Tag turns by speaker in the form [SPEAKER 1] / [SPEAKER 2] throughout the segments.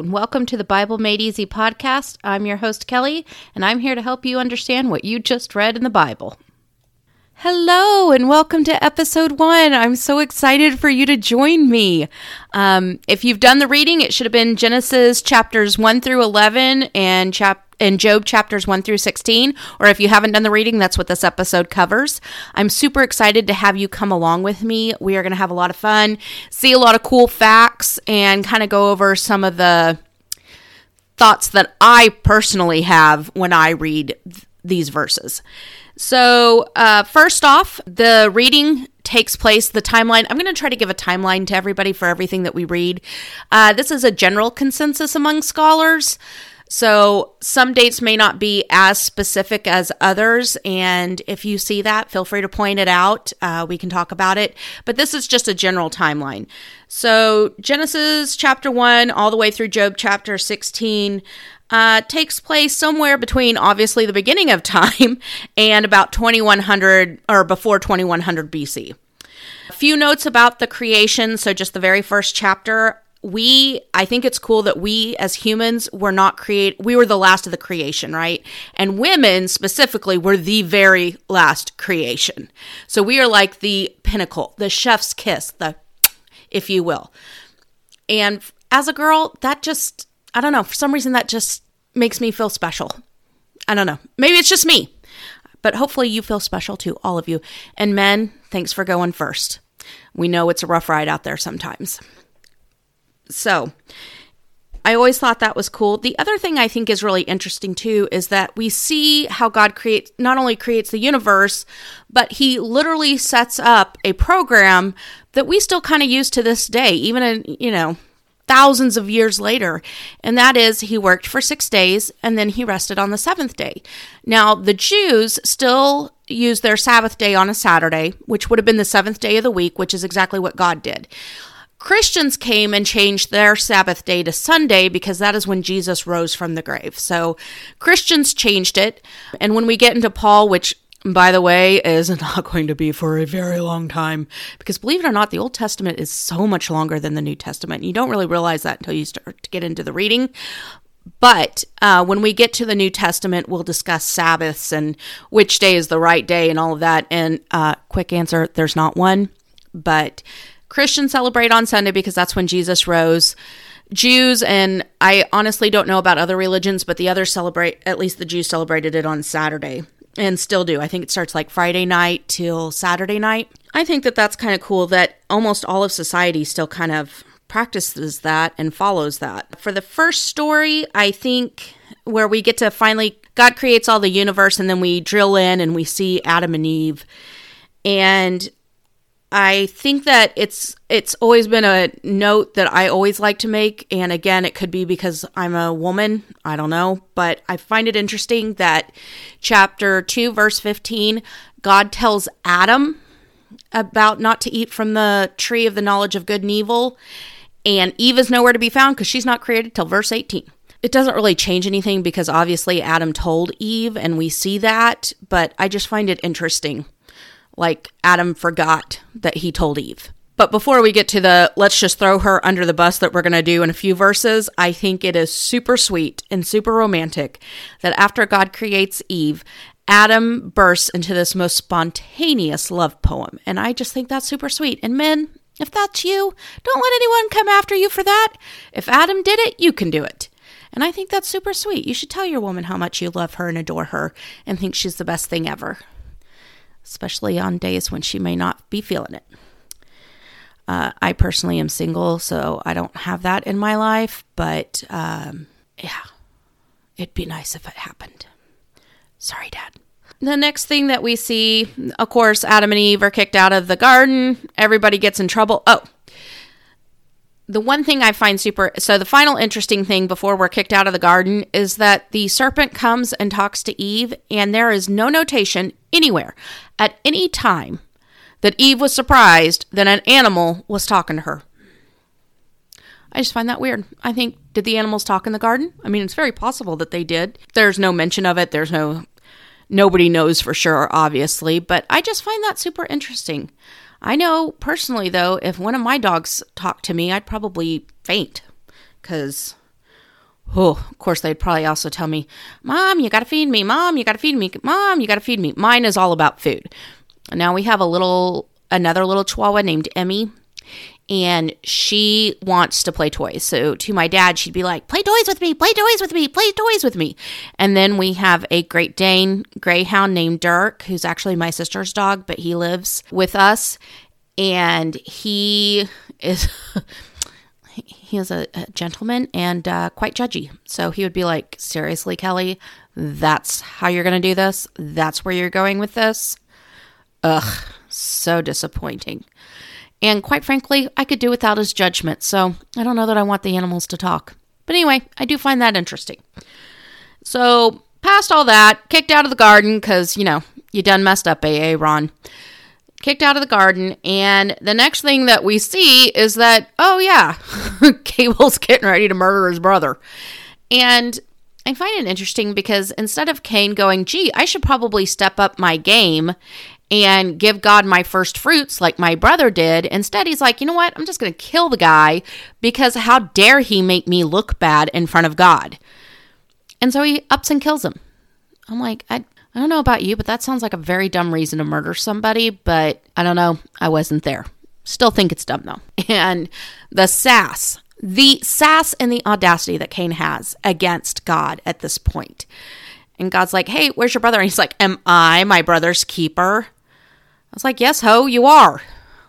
[SPEAKER 1] And welcome to the Bible Made Easy podcast. I'm your host, Kelli, and I'm here to help you understand what you just read in the Bible. Hello, and welcome to episode one. I'm so excited for you to join me. Um, if you've done the reading, it should have been Genesis chapters 1 through 11 and chap- in Job chapters 1 through 16, or if you haven't done the reading, that's what this episode covers. I'm super excited to have you come along with me. We are going to have a lot of fun, see a lot of cool facts, and kind of go over some of the thoughts that I personally have when I read th- these verses. So, uh, first off, the reading takes place, the timeline. I'm going to try to give a timeline to everybody for everything that we read. Uh, this is a general consensus among scholars. So some dates may not be as specific as others. And if you see that, feel free to point it out. Uh, we can talk about it. But this is just a general timeline. So Genesis chapter 1 all the way through Job chapter 16 uh, takes place somewhere between obviously the beginning of time and about 2100 or before 2100 BC. A few notes about the creation. So, just the very first chapter we i think it's cool that we as humans were not create we were the last of the creation right? And women specifically were the very last creation. So we are like the pinnacle the chef's kiss the if you will. And as a girl that just i don't know for some reason that just makes me feel special. I don't know. Maybe it's just me but hopefully you feel special too all of you. And men thanks for going first. We know it's a rough ride out there sometimes so I always thought that was cool. The other thing I think is really interesting too is that we see how God creates not only creates the universe, but he literally sets up a program that we still kind of use to this day, even in, you know, thousands of years later. And that is he worked for 6 days and then he rested on the 7th day. Now, the Jews still use their Sabbath day on a Saturday, which would have been the 7th day of the week, which is exactly what God did. Christians came and changed their Sabbath day to Sunday because that is when Jesus rose from the grave. So Christians changed it. And when we get into Paul, which by the way, is not going to be for a very long time because believe it or not, the Old Testament is so much longer than the New Testament. You don't really realize that until you start to get into the reading. But uh, when we get to the New Testament, we'll discuss Sabbaths and which day is the right day and all of that. And uh, quick answer there's not one. But Christians celebrate on Sunday because that's when Jesus rose. Jews, and I honestly don't know about other religions, but the others celebrate, at least the Jews celebrated it on Saturday and still do. I think it starts like Friday night till Saturday night. I think that that's kind of cool that almost all of society still kind of practices that and follows that. For the first story, I think where we get to finally, God creates all the universe and then we drill in and we see Adam and Eve. And I think that it's it's always been a note that I always like to make and again it could be because I'm a woman, I don't know, but I find it interesting that chapter 2 verse 15 God tells Adam about not to eat from the tree of the knowledge of good and evil and Eve is nowhere to be found cuz she's not created till verse 18 it doesn't really change anything because obviously Adam told Eve and we see that, but I just find it interesting like Adam forgot that he told Eve. But before we get to the let's just throw her under the bus that we're going to do in a few verses, I think it is super sweet and super romantic that after God creates Eve, Adam bursts into this most spontaneous love poem. And I just think that's super sweet. And men, if that's you, don't let anyone come after you for that. If Adam did it, you can do it. And I think that's super sweet. You should tell your woman how much you love her and adore her and think she's the best thing ever especially on days when she may not be feeling it. Uh, I personally am single, so I don't have that in my life, but um, yeah, it'd be nice if it happened. Sorry, Dad. The next thing that we see, of course, Adam and Eve are kicked out of the garden. Everybody gets in trouble. Oh, the one thing I find super so the final interesting thing before we're kicked out of the garden is that the serpent comes and talks to Eve, and there is no notation anywhere at any time that Eve was surprised that an animal was talking to her. I just find that weird. I think, did the animals talk in the garden? I mean, it's very possible that they did. There's no mention of it. There's no, nobody knows for sure, obviously, but I just find that super interesting. I know personally, though, if one of my dogs talked to me, I'd probably faint because Oh, of course, they'd probably also tell me, Mom, you got to feed me. Mom, you got to feed me. Mom, you got to feed me. Mine is all about food. Now we have a little, another little chihuahua named Emmy, and she wants to play toys. So to my dad, she'd be like, Play toys with me, play toys with me, play toys with me. And then we have a Great Dane Greyhound named Dirk, who's actually my sister's dog, but he lives with us. And he is. he is a, a gentleman and uh, quite judgy. So he would be like, Seriously, Kelli, that's how you're going to do this? That's where you're going with this? Ugh, so disappointing. And quite frankly, I could do without his judgment. So I don't know that I want the animals to talk. But anyway, I do find that interesting. So, past all that, kicked out of the garden because, you know, you done messed up, AA Ron kicked out of the garden. And the next thing that we see is that, oh, yeah, Cable's getting ready to murder his brother. And I find it interesting because instead of Cain going, gee, I should probably step up my game and give God my first fruits like my brother did, instead he's like, you know what? I'm just going to kill the guy because how dare he make me look bad in front of God? And so he ups and kills him. I'm like, I, I don't know about you, but that sounds like a very dumb reason to murder somebody, but I don't know. I wasn't there. Still think it's dumb though. And the sass, the sass and the audacity that Cain has against God at this point. And God's like, hey, where's your brother? And he's like, am I my brother's keeper? I was like, yes, ho, you are.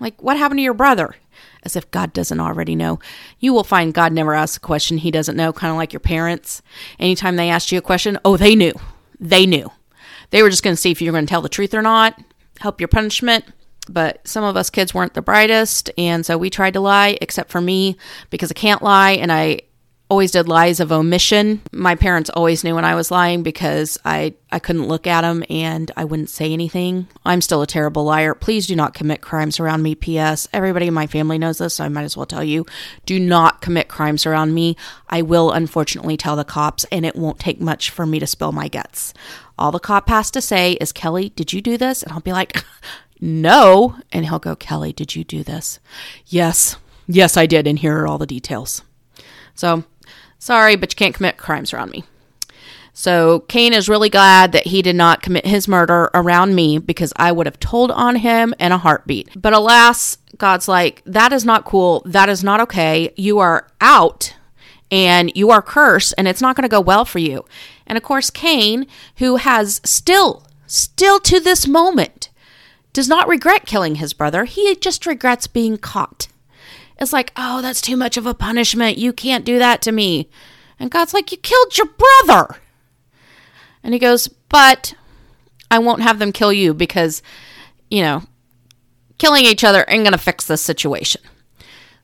[SPEAKER 1] Like, what happened to your brother? As if God doesn't already know. You will find God never asks a question he doesn't know, kind of like your parents. Anytime they asked you a question, oh, they knew. They knew. They were just going to see if you were going to tell the truth or not, help your punishment. But some of us kids weren't the brightest, and so we tried to lie, except for me, because I can't lie, and I always did lies of omission. My parents always knew when I was lying because I, I couldn't look at them and I wouldn't say anything. I'm still a terrible liar. Please do not commit crimes around me. P.S. Everybody in my family knows this, so I might as well tell you do not commit crimes around me. I will unfortunately tell the cops, and it won't take much for me to spill my guts. All the cop has to say is, Kelli, did you do this? And I'll be like, no. And he'll go, Kelli, did you do this? Yes. Yes, I did. And here are all the details. So, sorry, but you can't commit crimes around me. So, Cain is really glad that he did not commit his murder around me because I would have told on him in a heartbeat. But alas, God's like, that is not cool. That is not okay. You are out and you are cursed and it's not going to go well for you. And of course, Cain, who has still, still to this moment, does not regret killing his brother. He just regrets being caught. It's like, oh, that's too much of a punishment. You can't do that to me. And God's like, you killed your brother. And he goes, but I won't have them kill you because, you know, killing each other ain't going to fix this situation.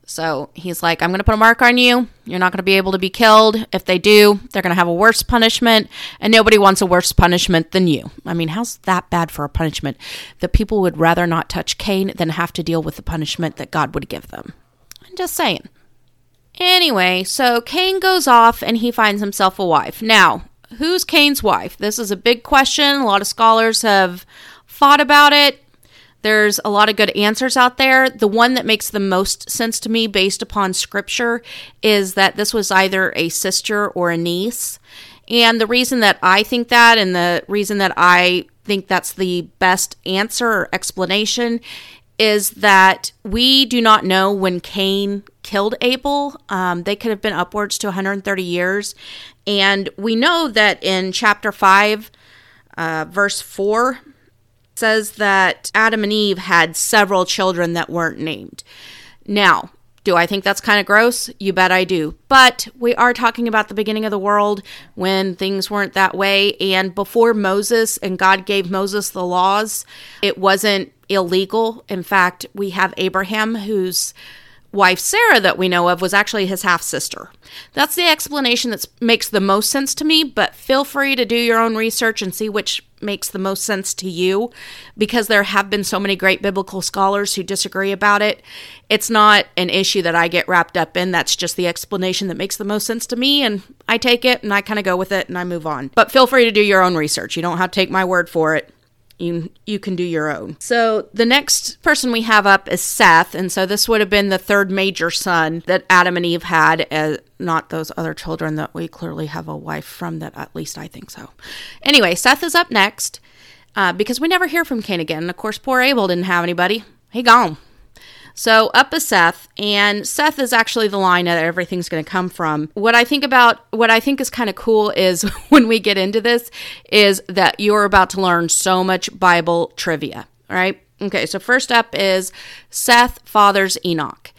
[SPEAKER 1] So he's like, I'm going to put a mark on you. You're not going to be able to be killed. If they do, they're going to have a worse punishment, and nobody wants a worse punishment than you. I mean, how's that bad for a punishment? That people would rather not touch Cain than have to deal with the punishment that God would give them. Just saying. Anyway, so Cain goes off and he finds himself a wife. Now, who's Cain's wife? This is a big question. A lot of scholars have fought about it. There's a lot of good answers out there. The one that makes the most sense to me based upon scripture is that this was either a sister or a niece. And the reason that I think that and the reason that I think that's the best answer or explanation is that we do not know when Cain killed Abel. Um, they could have been upwards to 130 years. And we know that in chapter 5, uh, verse 4, says that Adam and Eve had several children that weren't named. Now, do I think that's kind of gross? You bet I do. But we are talking about the beginning of the world when things weren't that way. And before Moses and God gave Moses the laws, it wasn't illegal. In fact, we have Abraham, whose wife Sarah that we know of was actually his half sister. That's the explanation that makes the most sense to me, but feel free to do your own research and see which makes the most sense to you because there have been so many great biblical scholars who disagree about it. It's not an issue that I get wrapped up in. That's just the explanation that makes the most sense to me and I take it and I kind of go with it and I move on. But feel free to do your own research. You don't have to take my word for it. You you can do your own. So the next person we have up is Seth, and so this would have been the third major son that Adam and Eve had, as not those other children that we clearly have a wife from. That at least I think so. Anyway, Seth is up next uh, because we never hear from Cain again. And of course, poor Abel didn't have anybody. He gone. So up is Seth, and Seth is actually the line that everything's going to come from. What I think about, what I think is kind of cool is when we get into this, is that you're about to learn so much Bible trivia. Right. Okay. So first up is Seth fathers Enoch,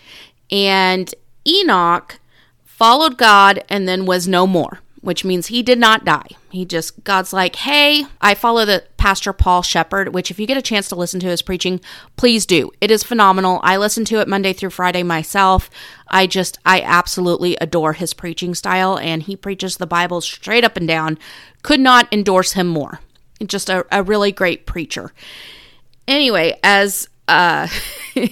[SPEAKER 1] and Enoch followed God and then was no more which means he did not die. He just, God's like, hey, I follow the Pastor Paul Sheppard, which if you get a chance to listen to his preaching, please do. It is phenomenal. I listen to it Monday through Friday myself. I just, I absolutely adore his preaching style, and he preaches the Bible straight up and down. Could not endorse him more. Just a, a really great preacher. Anyway, as uh,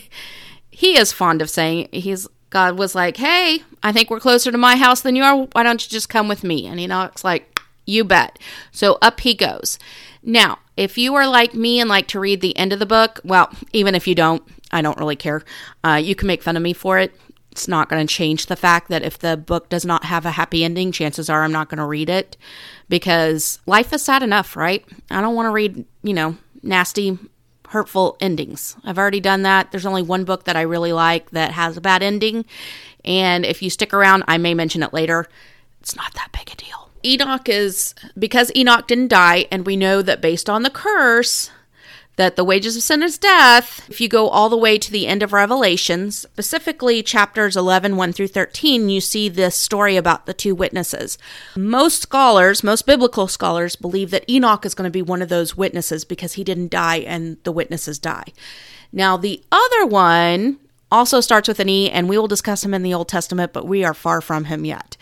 [SPEAKER 1] he is fond of saying, he's God was like, Hey, I think we're closer to my house than you are. Why don't you just come with me? And Enoch's like, You bet. So up he goes. Now, if you are like me and like to read the end of the book, well, even if you don't, I don't really care. Uh, you can make fun of me for it. It's not going to change the fact that if the book does not have a happy ending, chances are I'm not going to read it because life is sad enough, right? I don't want to read, you know, nasty hurtful endings. I've already done that. There's only one book that I really like that has a bad ending. And if you stick around, I may mention it later. It's not that big a deal. Enoch is because Enoch didn't die, and we know that based on the curse, that the wages of sin is death. If you go all the way to the end of Revelations, specifically chapters 11, 1 through 13, you see this story about the two witnesses. Most scholars, most biblical scholars, believe that Enoch is going to be one of those witnesses because he didn't die and the witnesses die. Now, the other one also starts with an E, and we will discuss him in the Old Testament, but we are far from him yet.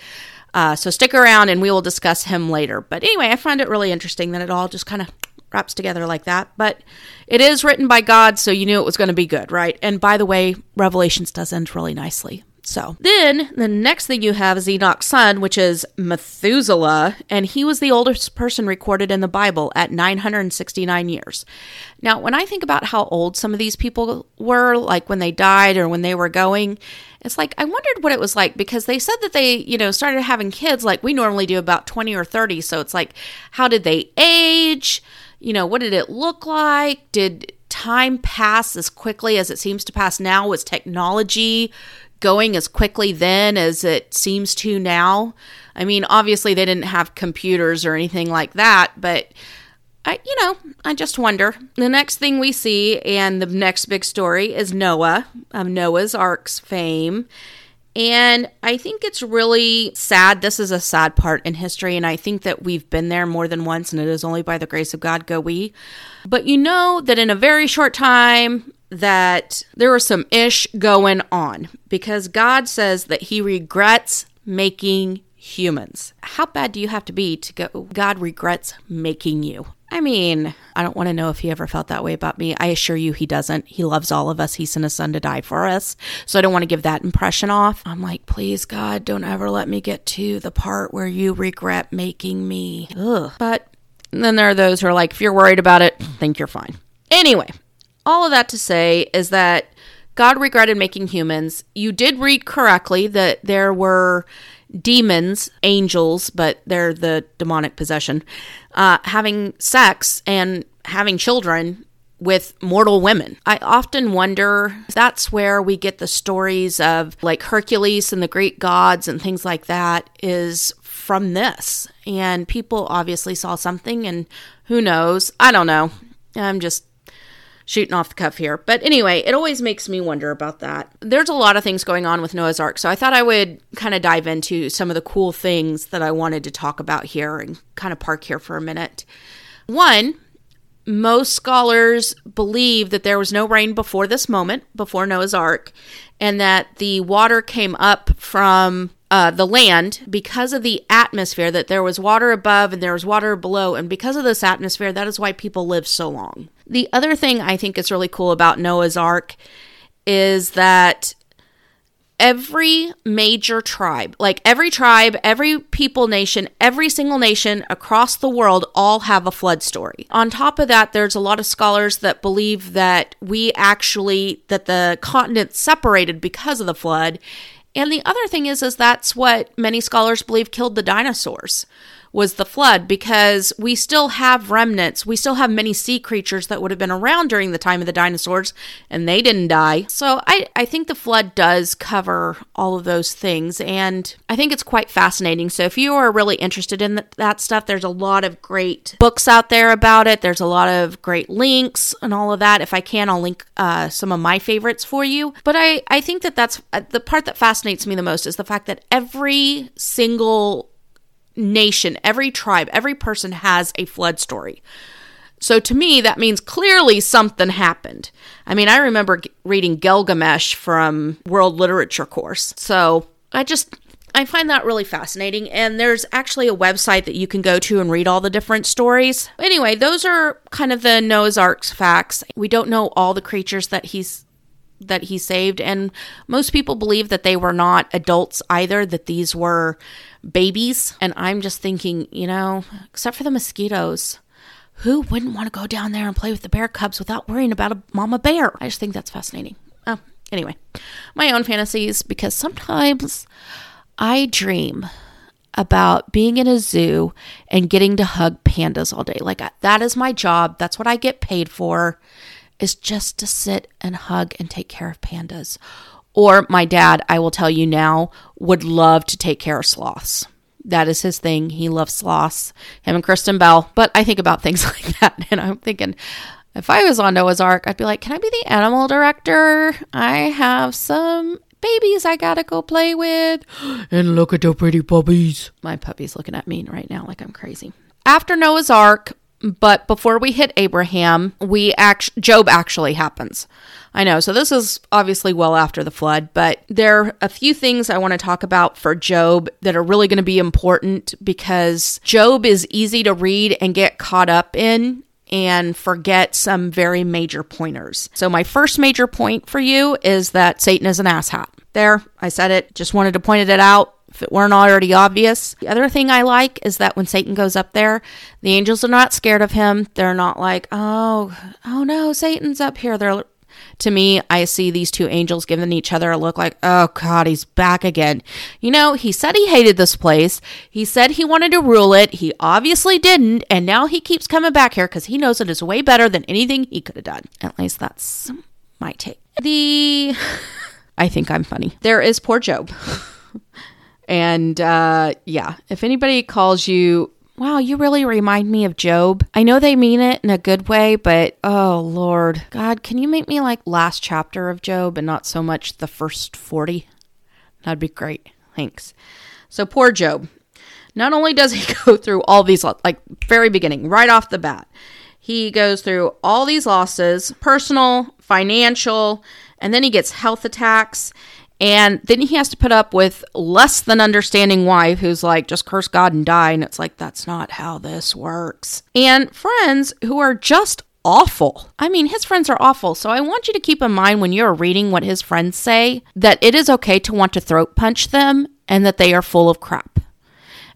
[SPEAKER 1] Uh, so stick around and we will discuss him later. But anyway, I find it really interesting that it all just kind of wraps together like that. But it is written by God, so you knew it was going to be good, right? And by the way, Revelations does end really nicely. So then the next thing you have is Enoch's son, which is Methuselah, and he was the oldest person recorded in the Bible at 969 years. Now, when I think about how old some of these people were, like when they died or when they were going, it's like I wondered what it was like because they said that they, you know, started having kids like we normally do about 20 or 30. So it's like, how did they age? You know, what did it look like? Did time pass as quickly as it seems to pass now? Was technology going as quickly then as it seems to now? I mean, obviously they didn't have computers or anything like that, but I, you know, I just wonder. The next thing we see, and the next big story, is Noah of Noah's Ark's fame. And I think it's really sad. This is a sad part in history, and I think that we've been there more than once, and it is only by the grace of God go we. But you know that in a very short time, that there was some ish going on because God says that He regrets making humans. How bad do you have to be to go, God regrets making you? I mean, I don't want to know if he ever felt that way about me. I assure you he doesn't. He loves all of us. He sent his son to die for us. So I don't want to give that impression off. I'm like, please, God, don't ever let me get to the part where you regret making me. Ugh. But then there are those who are like, if you're worried about it, think you're fine. Anyway, all of that to say is that God regretted making humans. You did read correctly that there were demons, angels, but they're the demonic possession, uh, having sex and having children with mortal women. I often wonder that's where we get the stories of like Hercules and the Greek gods and things like that is from this. And people obviously saw something, and who knows? I don't know. I'm just shooting off the cuff here. But anyway, it always makes me wonder about that. There's a lot of things going on with Noah's Ark, so I thought I would kind of dive into some of the cool things that I wanted to talk about here and kind of park here for a minute. One, most scholars believe that there was no rain before this moment, before Noah's Ark, and that the water came up from uh, the land because of the atmosphere, that there was water above and there was water below. And because of this atmosphere, that is why people live so long. The other thing I think is really cool about Noah's Ark is that every major tribe, like every tribe, every people nation, every single nation across the world all have a flood story. On top of that, there's a lot of scholars that believe that we actually that the continent separated because of the flood. And the other thing is is that's what many scholars believe killed the dinosaurs was the flood because we still have remnants. We still have many sea creatures that would have been around during the time of the dinosaurs and they didn't die. So I, I think the flood does cover all of those things and I think it's quite fascinating. So if you are really interested in that stuff, there's a lot of great books out there about it. There's a lot of great links and all of that. If I can, I'll link uh, some of my favorites for you. But I, I think that that's uh, the part that fascinates me the most is the fact that every single nation, every tribe, every person has a flood story. So to me, that means clearly something happened. I mean, I remember g- reading Gilgamesh from World Literature course. So I just I find that really fascinating. And there's actually a website that you can go to and read all the different stories. Anyway, those are kind of the Noah's Ark facts. We don't know all the creatures that he's that he saved and most people believe that they were not adults either that these were babies. And I'm just thinking, you know, except for the mosquitoes, who wouldn't want to go down there and play with the bear cubs without worrying about a mama bear? I just think that's fascinating. Oh, anyway, my own fantasies because sometimes I dream about being in a zoo and getting to hug pandas all day. Like that is my job. That's what I get paid for is just to sit and hug and take care of pandas. Or my dad, I will tell you now, would love to take care of sloths. That is his thing. He loves sloths, him and Kristen Bell. But I think about things like that, and I'm thinking, if I was on Noah's Ark, I'd be like, can I be the animal director? I have some babies I gotta go play with. And look at the pretty puppies. My puppy's looking at me right now like I'm crazy. After Noah's Ark, but before we hit Abraham, we act- Job actually happens. I know. So this is obviously well after the flood, but there are a few things I want to talk about for Job that are really going to be important because Job is easy to read and get caught up in and forget some very major pointers. So my first major point for you is that Satan is an asshat. There, I said it, just wanted to point it out if it weren't already obvious. The other thing I like is that when Satan goes up there, the angels are not scared of him. They're not like, oh, oh no, Satan's up here. They're to me, I see these two angels giving each other a look like, oh God, he's back again. You know, he said he hated this place. He said he wanted to rule it. He obviously didn't. And now he keeps coming back here because he knows it is way better than anything he could have done. At least that's my take. The. I think I'm funny. There is poor Job. and uh, yeah, if anybody calls you Wow, you really remind me of Job. I know they mean it in a good way, but oh Lord, God, can you make me like last chapter of Job and not so much the first 40? That'd be great. Thanks. So poor Job. Not only does he go through all these, like, very beginning, right off the bat, he goes through all these losses personal, financial, and then he gets health attacks and then he has to put up with less than understanding wife who's like, just curse God and die. And it's like, that's not how this works. And friends who are just awful. I mean, his friends are awful. So I want you to keep in mind when you're reading what his friends say that it is okay to want to throat punch them and that they are full of crap.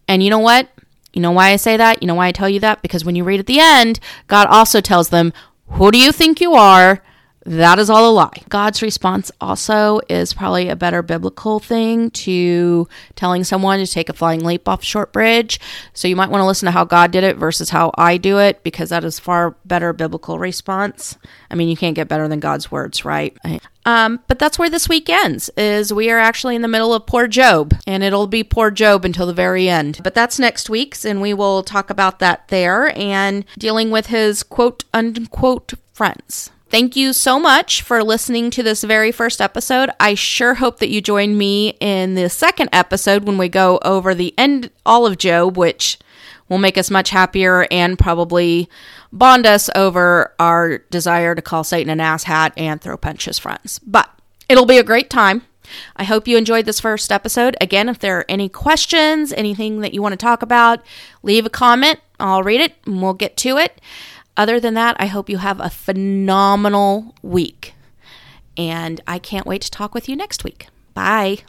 [SPEAKER 1] And you know what? You know why I say that? You know why I tell you that? Because when you read at the end, God also tells them, Who do you think you are? That is all a lie. God's response also is probably a better biblical thing to telling someone to take a flying leap off short bridge. So you might want to listen to how God did it versus how I do it because that is far better biblical response. I mean, you can't get better than God's words, right? Um, but that's where this week ends. Is we are actually in the middle of poor Job, and it'll be poor Job until the very end. But that's next week's, and we will talk about that there and dealing with his quote unquote friends. Thank you so much for listening to this very first episode. I sure hope that you join me in the second episode when we go over the end all of Job, which will make us much happier and probably bond us over our desire to call Satan an asshat and throw punch his friends. But it'll be a great time. I hope you enjoyed this first episode. Again, if there are any questions, anything that you want to talk about, leave a comment. I'll read it and we'll get to it. Other than that, I hope you have a phenomenal week. And I can't wait to talk with you next week. Bye.